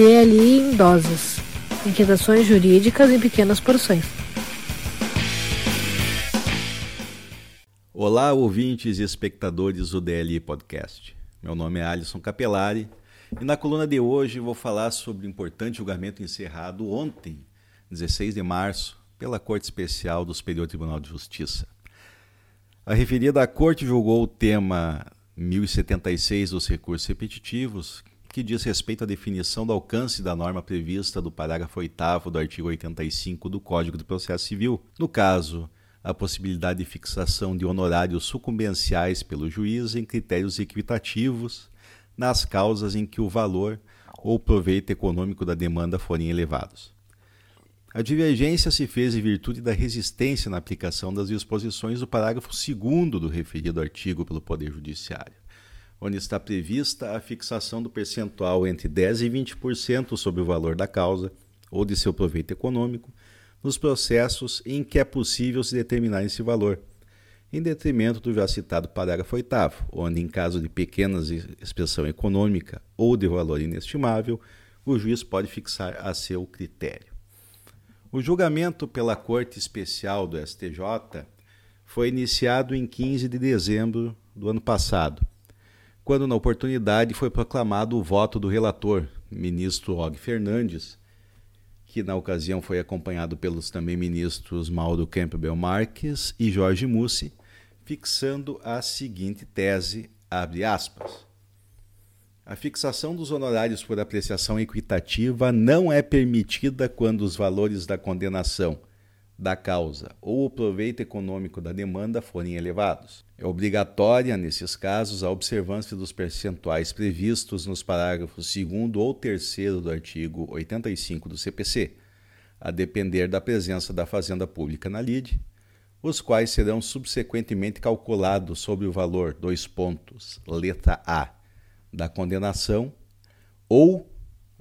ter ali em doses, inquietações jurídicas em pequenas porções. Olá, ouvintes e espectadores do DLI Podcast. Meu nome é Alisson Capelari e na coluna de hoje vou falar sobre o importante julgamento encerrado ontem, 16 de março, pela Corte Especial do Superior Tribunal de Justiça. A referida Corte julgou o tema 1076 dos recursos repetitivos, que diz respeito à definição do alcance da norma prevista do parágrafo 8 do artigo 85 do Código de Processo Civil. No caso, a possibilidade de fixação de honorários sucumbenciais pelo juiz em critérios equitativos nas causas em que o valor ou proveito econômico da demanda forem elevados. A divergência se fez em virtude da resistência na aplicação das disposições do parágrafo 2 do referido artigo pelo Poder Judiciário, onde está prevista a fixação do percentual entre 10% e 20% sobre o valor da causa ou de seu proveito econômico nos processos em que é possível se determinar esse valor, em detrimento do já citado parágrafo 8, onde, em caso de pequena expressão econômica ou de valor inestimável, o juiz pode fixar a seu critério. O julgamento pela Corte Especial do STJ foi iniciado em 15 de dezembro do ano passado, quando, na oportunidade, foi proclamado o voto do relator, ministro Og Fernandes, que na ocasião foi acompanhado pelos também ministros Mauro Campbell Marques e Jorge Mussi, fixando a seguinte tese, abre aspas. A fixação dos honorários por apreciação equitativa não é permitida quando os valores da condenação da causa ou o proveito econômico da demanda forem elevados. É obrigatória, nesses casos, a observância dos percentuais previstos nos parágrafos 2 ou 3 do artigo 85 do CPC, a depender da presença da Fazenda Pública na lide, os quais serão subsequentemente calculados sobre o valor dois pontos, letra A, da condenação ou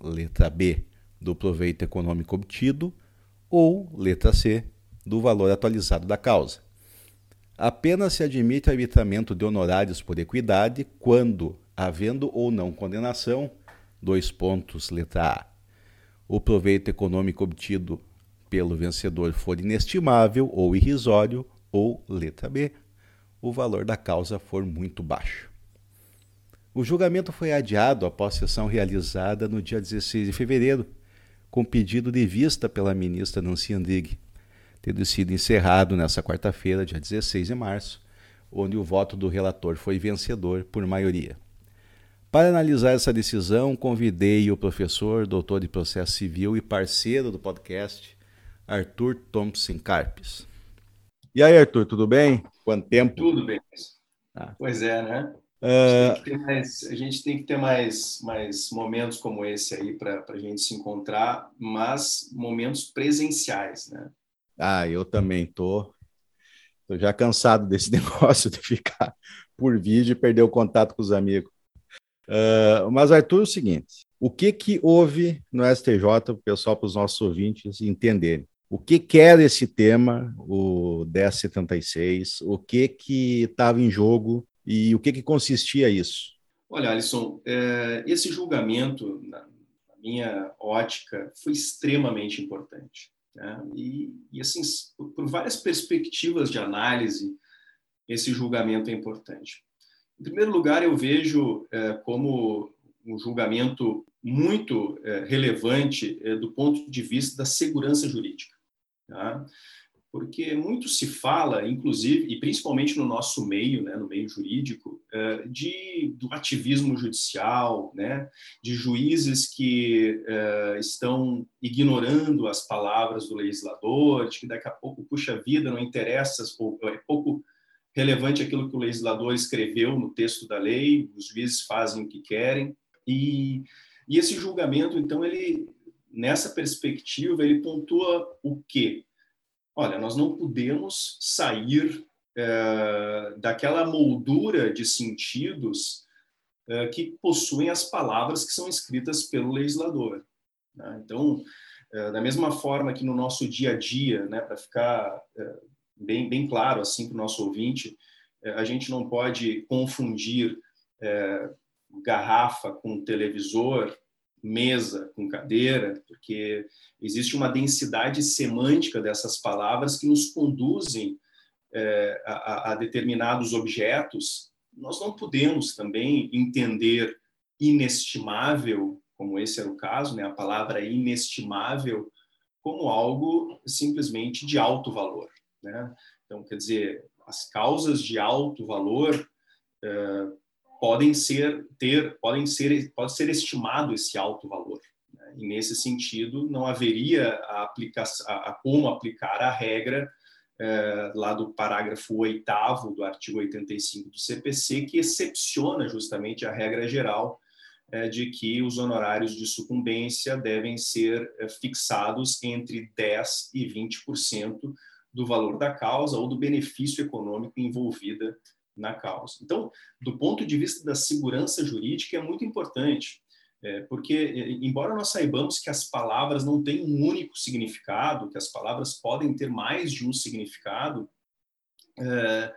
letra B, do proveito econômico obtido ou letra C, do valor atualizado da causa. Apenas se admite arbitramento de honorários por equidade quando, havendo ou não condenação, dois pontos, letra A, o proveito econômico obtido pelo vencedor for inestimável ou irrisório, ou, letra B, o valor da causa for muito baixo. O julgamento foi adiado após sessão realizada no dia 16 de fevereiro, com pedido de vista pela ministra Nancy Andrighi, tendo sido encerrado nesta quarta-feira, dia 16 de março, onde o voto do relator foi vencedor por maioria. Para analisar essa decisão, convidei o professor, doutor de processo civil e parceiro do podcast, Arthur Thompson Carpes. E aí, Arthur, tudo bem? Quanto tempo? Tudo bem. Ah. Pois é, né? Uh... A, gente mais, a, gente tem que ter mais, mais momentos como esse aí para a gente se encontrar, mas momentos presenciais, né? Ah, eu também tô. Tô já cansado desse negócio de ficar por vídeo e perder o contato com os amigos. Uh, mas, Arthur, é o seguinte: o que, que houve no STJ para o pessoal, para os nossos ouvintes entenderem? O que quer esse tema, o 1076? O que que estava em jogo e o que, que consistia isso? Olha, Alisson, é, esse julgamento, na minha ótica, foi extremamente importante. Né? E, e, assim, por várias perspectivas de análise, esse julgamento é importante. Em primeiro lugar, eu vejo é, como um julgamento muito é, relevante do ponto de vista da segurança jurídica. Tá? Porque muito se fala, inclusive, e principalmente no nosso meio, né, no meio jurídico, é, de, do ativismo judicial, né, de juízes que é, estão ignorando as palavras do legislador, de que daqui a pouco, puxa vida, não interessa, é pouco relevante aquilo que o legislador escreveu no texto da lei, os juízes fazem o que querem. E, e esse julgamento, então, ele nessa perspectiva, ele pontua o quê? Olha, nós não podemos sair é, daquela moldura de sentidos é, que possuem as palavras que são escritas pelo legislador. Né? Então, é, da mesma forma que no nosso dia a dia, né, para ficar bem, bem claro assim para o nosso ouvinte, a gente não pode confundir garrafa com televisor, mesa com cadeira, porque existe uma densidade semântica dessas palavras que nos conduzem é, a, a, determinados objetos. Nós não podemos também entender inestimável, como esse era o caso, né, a palavra inestimável, como algo simplesmente de alto valor. Né? Então, quer dizer, as causas de alto valor é, podem ser ter podem ser pode ser estimado esse alto valor né? e nesse sentido não haveria a aplicação a, como aplicar a regra é, lá do parágrafo oitavo do artigo 85 do CPC que excepciona justamente a regra geral é, de que os honorários de sucumbência devem ser é, fixados entre 10 e 20% do valor da causa ou do benefício econômico envolvida na causa. Então, do ponto de vista da segurança jurídica, é muito importante, é, porque, é, embora nós saibamos que as palavras não têm um único significado, que as palavras podem ter mais de um significado, é,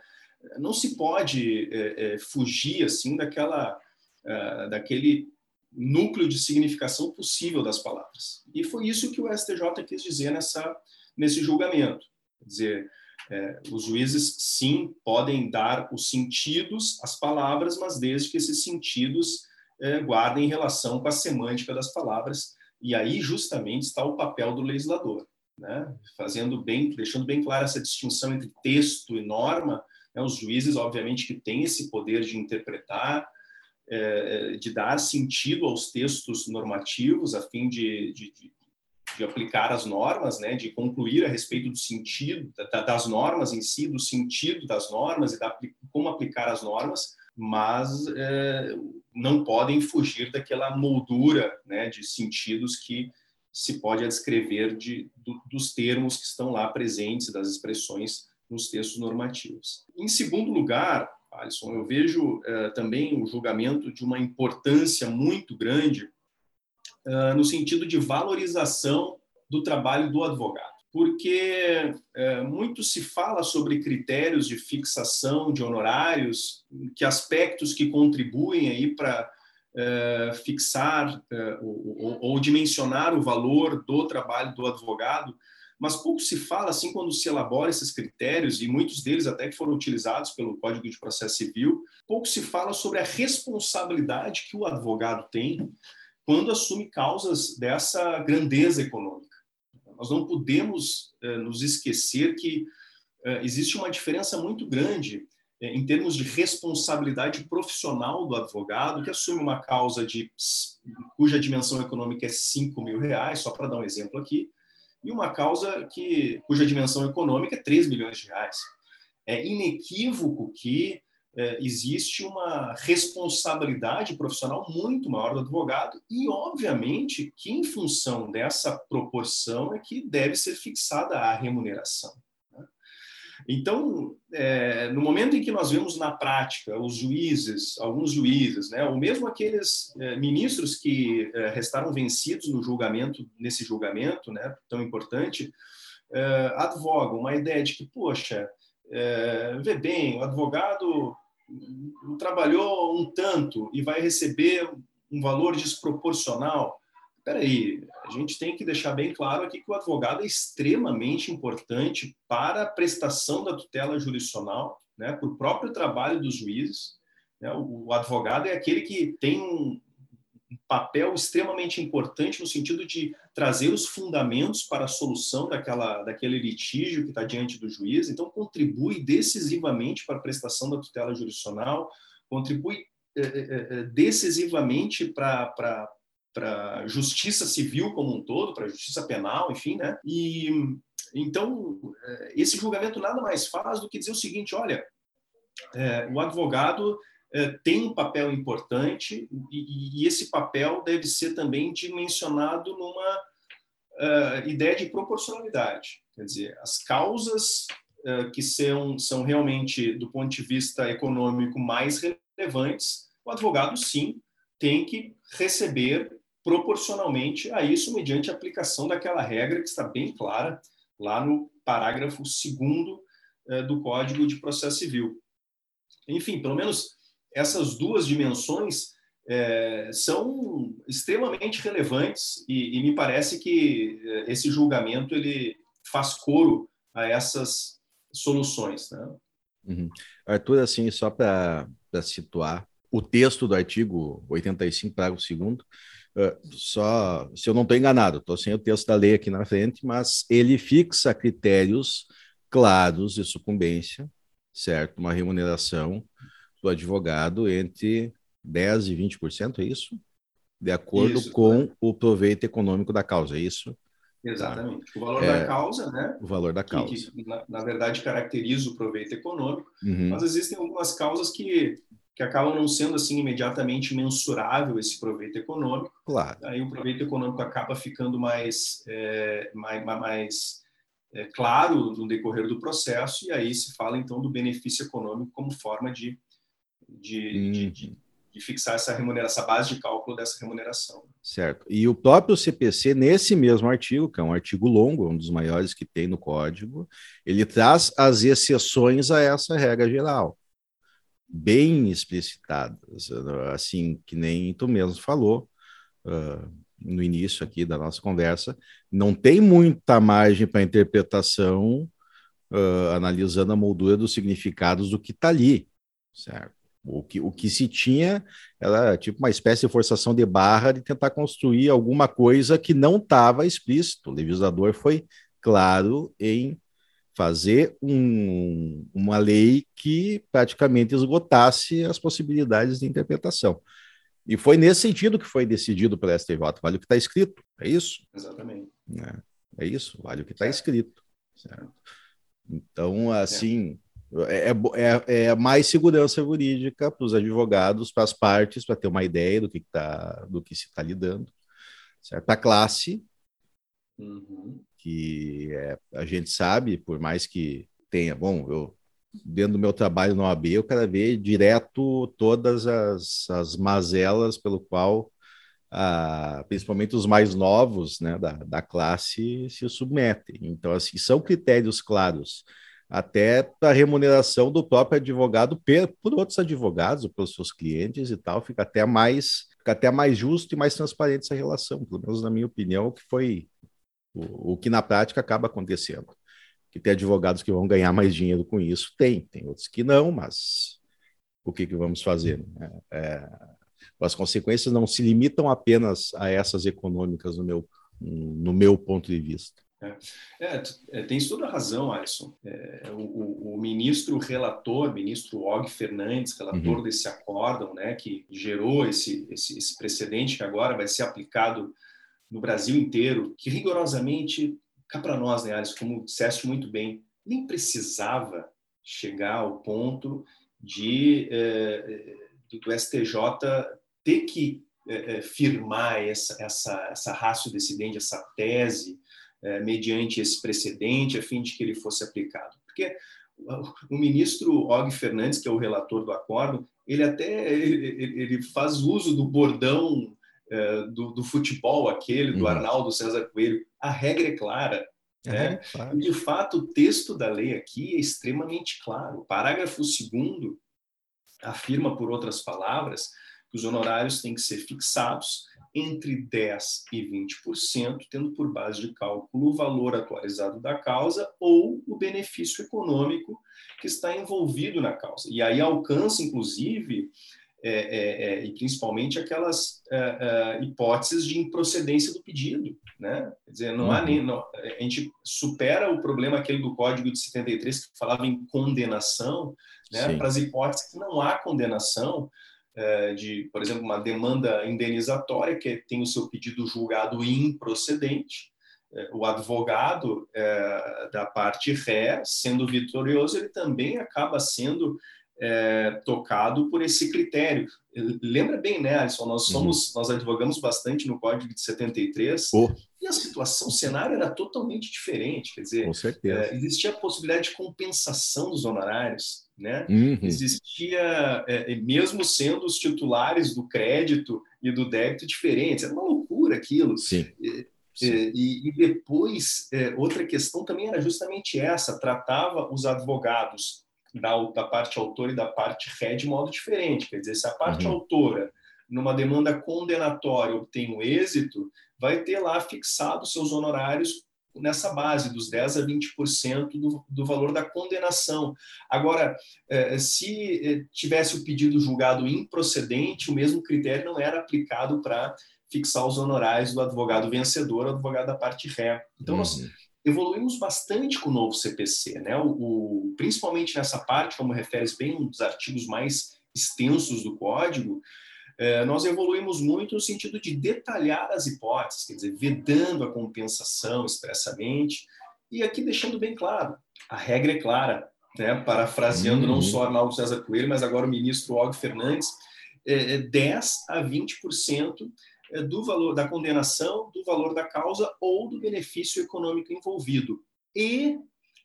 não se pode é, é fugir assim daquela, é, daquele núcleo de significação possível das palavras. E foi isso que o STJ quis dizer nessa, nesse julgamento. Quer dizer, é, os juízes, sim, podem dar os sentidos às palavras, mas desde que esses sentidos é, guardem relação com a semântica das palavras. E aí, justamente, está o papel do legislador, né? fazendo bem, deixando bem clara essa distinção entre texto e norma. Né? Os juízes, obviamente, que têm esse poder de interpretar, é, de dar sentido aos textos normativos, a fim de, de, de de aplicar as normas, né, de concluir a respeito do sentido da, das normas em si, do sentido das normas e da, como aplicar as normas, mas é, não podem fugir daquela moldura né, de sentidos que se pode descrever de, do, dos termos que estão lá presentes, das expressões nos textos normativos. Em segundo lugar, Alisson, eu vejo é, também o julgamento de uma importância muito grande uh, no sentido de valorização do trabalho do advogado. Porque uh, muito se fala sobre critérios de fixação de honorários, que aspectos que contribuem aí para uh, fixar ou, ou dimensionar o valor do trabalho do advogado, mas pouco se fala assim quando se elabora esses critérios e muitos deles até que foram utilizados pelo Código de Processo Civil, pouco se fala sobre a responsabilidade que o advogado tem quando assume causas dessa grandeza econômica. Nós não podemos eh, nos esquecer que eh, existe uma diferença muito grande eh, em termos de responsabilidade profissional do advogado que assume uma causa de cuja dimensão econômica é 5 mil reais, só para dar um exemplo aqui, e uma causa que cuja dimensão econômica é 3 milhões de reais. É inequívoco que existe uma responsabilidade profissional muito maior do advogado e, obviamente, que em função dessa proporção é que deve ser fixada a remuneração. Né? Então, é, no momento em que nós vemos na prática os juízes, alguns juízes, né, ou mesmo aqueles é, ministros que é, restaram vencidos no julgamento, nesse julgamento né, tão importante, é, advogam uma ideia de que, poxa, é, vê bem, o advogado trabalhou um tanto e vai receber um valor desproporcional. Espera aí, a gente tem que deixar bem claro aqui que o advogado é extremamente importante para a prestação da tutela jurisdicional, né, para o próprio trabalho dos juízes. Né, o, advogado é aquele que tem um papel extremamente importante no sentido de trazer os fundamentos para a solução daquela, daquele litígio que está diante do juiz, então contribui decisivamente para a prestação da tutela jurisdicional, contribui é, é, decisivamente para para justiça civil como um todo, para justiça penal, enfim, né? E então esse julgamento nada mais faz do que dizer o seguinte: olha, é, o advogado tem um papel importante e, e, esse papel deve ser também dimensionado numa uh, ideia de proporcionalidade. Quer dizer, as causas uh, que são, são realmente, do ponto de vista econômico, mais relevantes, o advogado, sim, tem que receber proporcionalmente a isso, mediante a aplicação daquela regra que está bem clara lá no parágrafo 2 do Código de Processo Civil. Enfim, pelo menos essas duas dimensões é, são extremamente relevantes e, e, me parece que é, esse julgamento ele faz coro a essas soluções. Né? Uhum. Arthur, assim, só para situar, o texto do artigo 85, parágrafo 2 Uh, só se eu não estou enganado, estou sem o texto da lei aqui na frente, mas ele fixa critérios claros de sucumbência, certo? Uma remuneração do advogado entre 10% e 20%, é isso? De acordo isso, com o proveito econômico da causa, é isso? Exatamente. O valor é, da causa, né? O valor da causa. Que, que na, na, verdade, caracteriza o proveito econômico, uhum. mas existem algumas causas que, que acabam não sendo assim imediatamente mensurável esse proveito econômico. Claro. Aí o proveito econômico acaba ficando mais, é, mais, mais é, claro no decorrer do processo, e aí se fala então do benefício econômico como forma de, de, uhum. de, de de fixar essa remuneração, essa base de cálculo dessa remuneração. Certo. E o próprio CPC, nesse mesmo artigo, que é um artigo longo, um dos maiores que tem no código, ele traz as exceções a essa regra geral, bem explicitadas, assim, que nem tu mesmo falou uh, no início aqui da nossa conversa, não tem muita margem para interpretação uh, analisando a moldura dos significados do que está ali, certo? O que, o que se tinha era tipo uma espécie de forçação de barra de tentar construir alguma coisa que não estava explícito. O legislador foi claro em fazer um, uma lei que praticamente esgotasse as possibilidades de interpretação. E foi nesse sentido que foi decidido pelo STJ. Vale o que está escrito, é isso? Exatamente. É, é isso, vale o que está escrito. Certo? Então, assim, é, é, é, é mais segurança jurídica para os advogados, para as partes, para ter uma ideia do que, tá, do que se está lidando. Certo? A classe, uhum. que é, a gente sabe, por mais que tenha, bom, eu dentro do meu trabalho no OAB, eu quero ver direto todas as, as mazelas pelo qual, ah, principalmente os mais novos né, da, da classe, se submetem. Então, assim, são critérios claros até a remuneração do próprio advogado por outros advogados, pelos seus clientes e tal, fica até mais fica até mais justo e mais transparente essa relação, pelo menos na minha opinião, que foi o, o que na prática acaba acontecendo. Que tem advogados que vão ganhar mais dinheiro com isso, tem, tem outros que não, mas o que, que vamos fazer? Né? É, as consequências não se limitam apenas a essas econômicas no meu, no meu ponto de vista. É, é, tem toda a razão, Alisson. É, o, o, ministro relator, ministro Og Fernandes, relator uhum. desse acórdão, né, que gerou esse, esse, esse, precedente que agora vai ser aplicado no Brasil inteiro, que rigorosamente, cá para nós, né, Alisson, como disseste muito bem, nem precisava chegar ao ponto de é, do STJ ter que é, é, firmar essa, essa, essa ratio decidente, essa tese é, mediante esse precedente, a fim de que ele fosse aplicado. Porque o ministro Og Fernandes, que é o relator do acordo, ele até ele, ele faz uso do bordão é, do, do, futebol, aquele do uhum. Arnaldo César Coelho. A regra é clara. É, né? claro. De fato, o texto da lei aqui é extremamente claro. O parágrafo 2 afirma, por outras palavras, que os honorários têm que ser fixados entre 10% e 20%, tendo por base de cálculo o valor atualizado da causa ou o benefício econômico que está envolvido na causa. E aí alcança, inclusive, é, é, é, e principalmente aquelas é, é, hipóteses de improcedência do pedido. Né? Quer dizer, não uhum. há nem, não, a gente supera o problema aquele do Código de 73 que falava em condenação né, para as hipóteses que não há condenação, é, de, por exemplo, uma demanda indenizatória que tem o seu pedido julgado improcedente, é, o advogado é, da parte ré, sendo vitorioso, ele também acaba sendo é, tocado por esse critério. Lembra bem, né, Alisson? Nós uhum. somos, uhum. nós advogamos bastante no Código de 73 oh. e a situação, o cenário era totalmente diferente. Quer dizer, é, existia a possibilidade de compensação dos honorários, né? Uhum. Existia, é, mesmo sendo os titulares do crédito e do débito diferentes, era uma loucura aquilo. Sim. Sim. E, e, depois, é, outra questão também era justamente essa: tratava os advogados da, da parte autora e da parte ré de modo diferente. Quer dizer, se a parte uhum. autora numa demanda condenatória obtém o êxito, vai ter lá fixado seus honorários nessa base dos 10 a 20% do, do valor da condenação. Agora, eh, se eh, tivesse o pedido julgado improcedente, o mesmo critério não era aplicado para fixar os honorários do advogado vencedor, advogado da parte ré. Então, uhum. nós evoluímos bastante com o novo CPC, né? O, o, principalmente nessa parte, como refere bem um dos artigos mais extensos do código, é, nós evoluímos muito no sentido de detalhar as hipóteses, quer dizer, vedando a compensação expressamente, e aqui deixando bem claro, a regra é clara, né? parafraseando uhum. não só Arnaldo César Coelho, mas agora o ministro Og Fernandes, é, 10 é a 20% é, do valor da condenação, do valor da causa ou do benefício econômico envolvido. E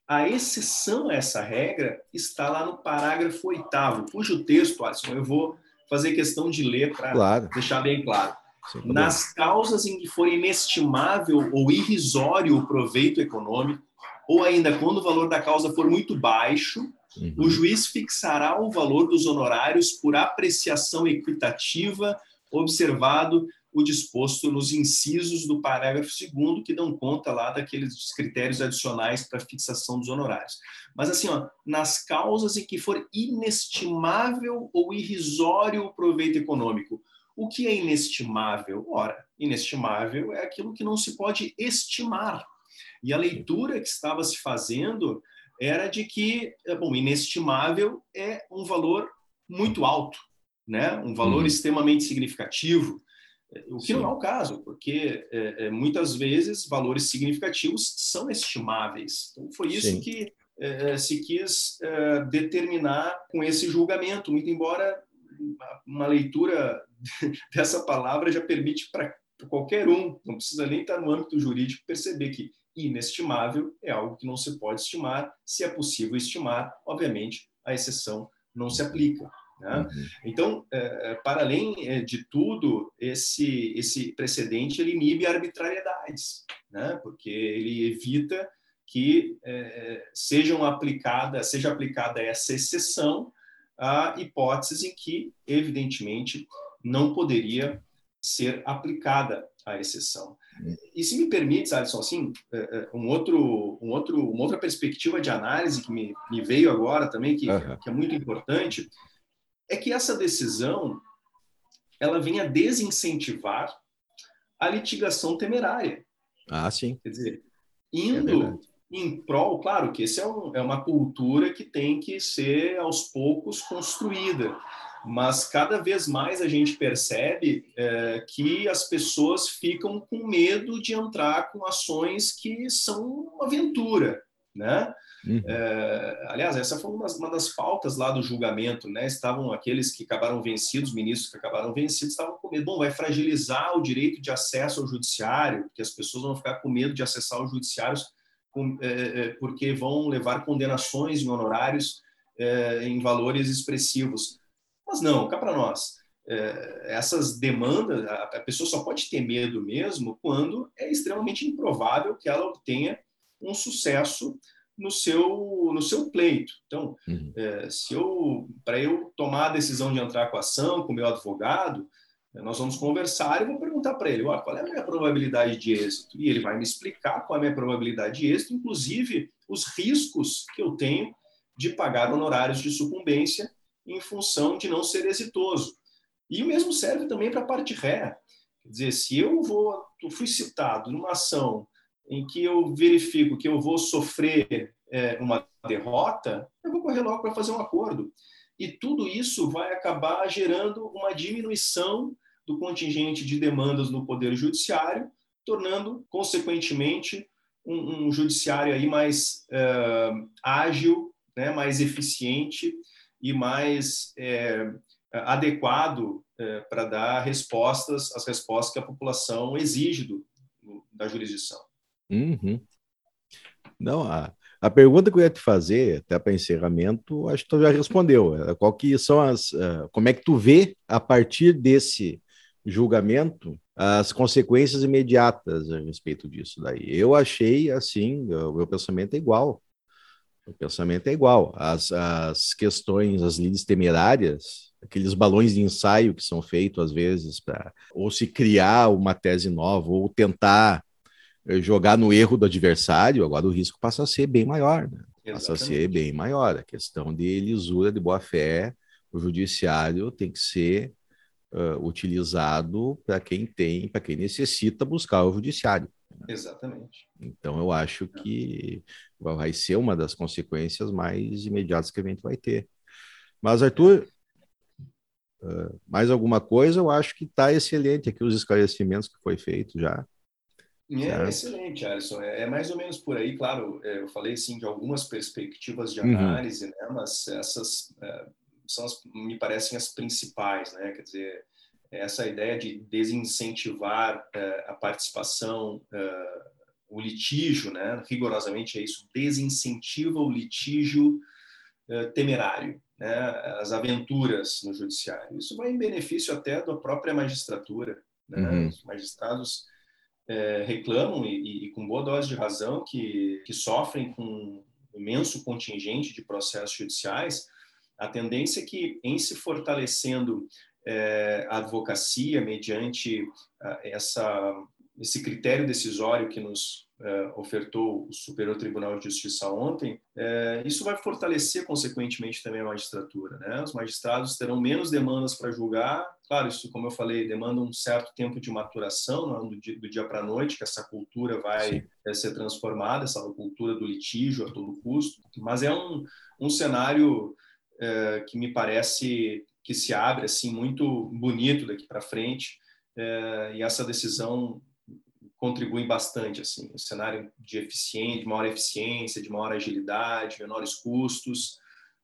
a exceção a essa regra está lá no parágrafo oitavo, cujo texto, Alisson, eu vou fazer questão de ler para claro. deixar bem claro. Nas causas em que for inestimável ou irrisório o proveito econômico, ou ainda quando o valor da causa for muito baixo, uhum. o juiz fixará o valor dos honorários por apreciação equitativa, observado o disposto nos incisos do parágrafo 2 que dão conta lá daqueles critérios adicionais para fixação dos honorários. Mas assim, ó, nas causas em que for inestimável ou irrisório o proveito econômico. O que é inestimável? Ora, inestimável é aquilo que não se pode estimar. E a leitura que estava se fazendo era de que, é, bom, inestimável é um valor muito alto, né? Um valor uhum. extremamente significativo. O que Sim. não é o caso, porque é, é, muitas vezes valores significativos são estimáveis. Então, foi isso Sim. que é, é se quis é, determinar com esse julgamento, muito embora uma leitura dessa palavra já permite para qualquer um, não precisa nem estar no âmbito jurídico, perceber que inestimável é algo que não se pode estimar. Se é possível estimar, obviamente, a exceção não se aplica. Né? Uhum. Então, é, é, para além é, de tudo, esse, esse precedente ele inibe arbitrariedades, né? porque ele evita que é, sejam aplicada, seja aplicada essa exceção a hipóteses em que, evidentemente, não poderia ser aplicada a exceção. E se me permite, Alisson, assim, um outro, um outro, uma outra perspectiva de análise que me, me veio agora também, que, uhum. que é muito importante, é que essa decisão ela vinha desincentivar a litigação temerária. Ah, sim. Quer dizer, indo é em prol, claro que essa é, um, é uma cultura que tem que ser aos poucos construída, mas cada vez mais a gente percebe é, que as pessoas ficam com medo de entrar com ações que são uma aventura, né? Uhum. É, aliás, essa foi uma das, uma das, pautas lá do julgamento, né? Estavam aqueles que acabaram vencidos, ministros que acabaram vencidos, estavam com medo. Bom, vai fragilizar o direito de acesso ao judiciário, porque as pessoas vão ficar com medo de acessar os judiciários com, é, é porque vão levar condenações em honorários é, em valores expressivos. Mas não, cá para nós. É, essas demandas, a, a pessoa só pode ter medo mesmo quando é extremamente improvável que ela obtenha um sucesso no seu no seu pleito. Então, uhum. é, se eu para eu tomar a decisão de entrar com a ação com o meu advogado, é, nós vamos conversar e vou perguntar para ele, qual é a minha probabilidade de êxito? E ele vai me explicar qual é a minha probabilidade de êxito, inclusive os riscos que eu tenho de pagar honorários de sucumbência em função de não ser exitoso. E o mesmo serve também para a parte ré. Quer dizer, se eu vou, eu fui citado numa ação em que eu verifico que eu vou sofrer é, uma derrota, eu vou correr logo para fazer um acordo. E tudo isso vai acabar gerando uma diminuição do contingente de demandas no Poder Judiciário, tornando, consequentemente, um, um judiciário aí mais é, ágil, né, mais eficiente e mais é, adequado é, para dar respostas, as respostas que a população exige do, da jurisdição. Uhum. Não, a, a pergunta que eu ia te fazer, até para encerramento, acho que tu já respondeu. É, qual que são as. Uh, como é que tu vê, a partir desse julgamento, as consequências imediatas a respeito disso daí? Eu achei assim, o meu pensamento é igual. O pensamento é igual. As, as questões, as leis temerárias, aqueles balões de ensaio que são feitos às vezes para ou se criar uma tese nova ou tentar jogar no erro do adversário, agora o risco passa a ser bem maior, né? passa a ser bem maior. A questão de lisura, de boa fé, o judiciário tem que ser uh, utilizado para quem tem, para quem necessita buscar o judiciário. Né? Exatamente. Então eu acho que vai ser uma das consequências mais imediatas que a gente vai ter. Mas, Arthur, uh, mais alguma coisa? Eu acho que está excelente aqui os esclarecimentos que foi feito já. É excelente, Alisson. É, é, mais ou menos por aí, claro. É, eu falei assim de algumas perspectivas de uhum. análise, uhum. né? Mas essas é, são, as, me parecem as principais, né? Quer dizer, essa ideia de desincentivar é, a participação, é, o litígio, né? Rigorosamente é isso. Desincentiva o litígio temerário, né? As aventuras no judiciário. Isso vai em benefício até da própria magistratura, né? Uhum. Os magistrados é, reclamam, e, e, com boa dose de razão, que, que sofrem com um imenso contingente de processos judiciais, a tendência é que, em se fortalecendo é, a advocacia mediante essa, esse critério decisório que nos é, ofertou o Superior Tribunal de Justiça ontem, é, isso vai fortalecer, consequentemente, também a magistratura. Né? Os magistrados terão menos demandas para julgar. Claro, isso, como eu falei, demanda um certo tempo de maturação, não, do dia, dia para a noite, que essa cultura vai é, ser transformada, essa cultura do litígio a todo custo. Mas é um, um cenário é, que me parece que se abre assim muito bonito daqui para frente. É, e essa decisão contribuem bastante assim um cenário de eficiência de maior eficiência de maior agilidade menores custos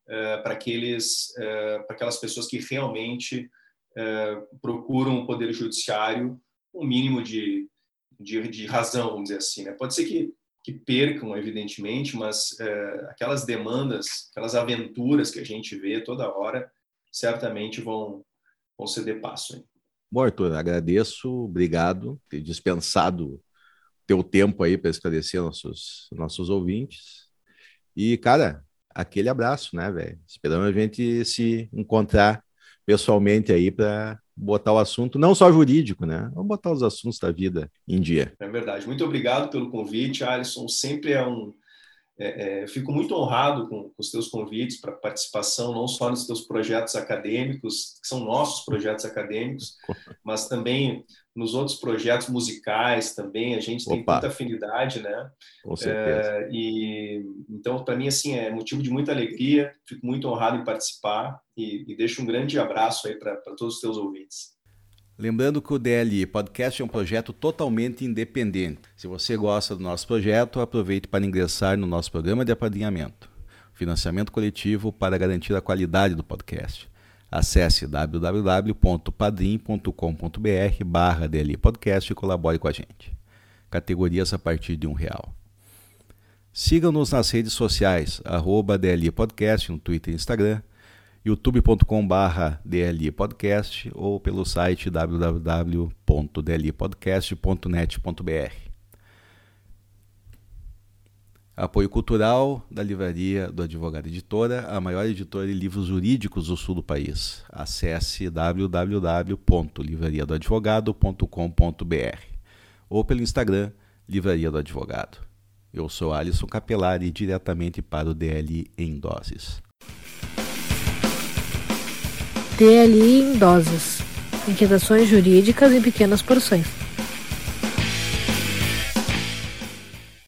uh, para aqueles uh, para aquelas pessoas que realmente uh, procuram o poder judiciário um mínimo de, de, de razão vamos dizer assim né? pode ser que que percam evidentemente mas aquelas demandas aquelas aventuras que a gente vê toda hora certamente vão vão ceder passo hein? Bom, Arthur, agradeço, obrigado por ter dispensado teu tempo aí para esclarecer nossos, nossos ouvintes. E, cara, aquele abraço, né, velho? Esperamos a gente se encontrar pessoalmente aí para botar o assunto, não só jurídico, né? Vamos botar os assuntos da vida em dia. É verdade. Muito obrigado pelo convite, Alisson. Sempre é um, é, é, fico muito honrado com, com os teus convites para participação, não só nos teus projetos acadêmicos, que são nossos projetos acadêmicos, mas também nos outros projetos musicais também. A gente tem muita afinidade, né? Com certeza. É, e, então, para mim, assim, é motivo de muita alegria. Fico muito honrado em participar e, e deixo um grande abraço aí para todos os teus ouvintes. Lembrando que o DLI Podcast é um projeto totalmente independente. Se você gosta do nosso projeto, aproveite para ingressar no nosso programa de apadrinhamento. Financiamento coletivo para garantir a qualidade do podcast. Acesse www.padrim.com.br barra DLI Podcast e colabore com a gente. Categorias a partir de um real. Sigam-nos nas redes sociais, arroba DLI Podcast no Twitter e Instagram youtube.com/barra ou pelo site www.dlipodcast.net.br. Apoio cultural da Livraria do Advogado Editora, a maior editora de livros jurídicos do sul do país. Acesse www.livrariadoadvogado.com.br ou pelo Instagram Livraria do Advogado. Eu sou Alisson Capelari, diretamente para o DLI em Doses. TLI em doses. Inquietações jurídicas em pequenas porções.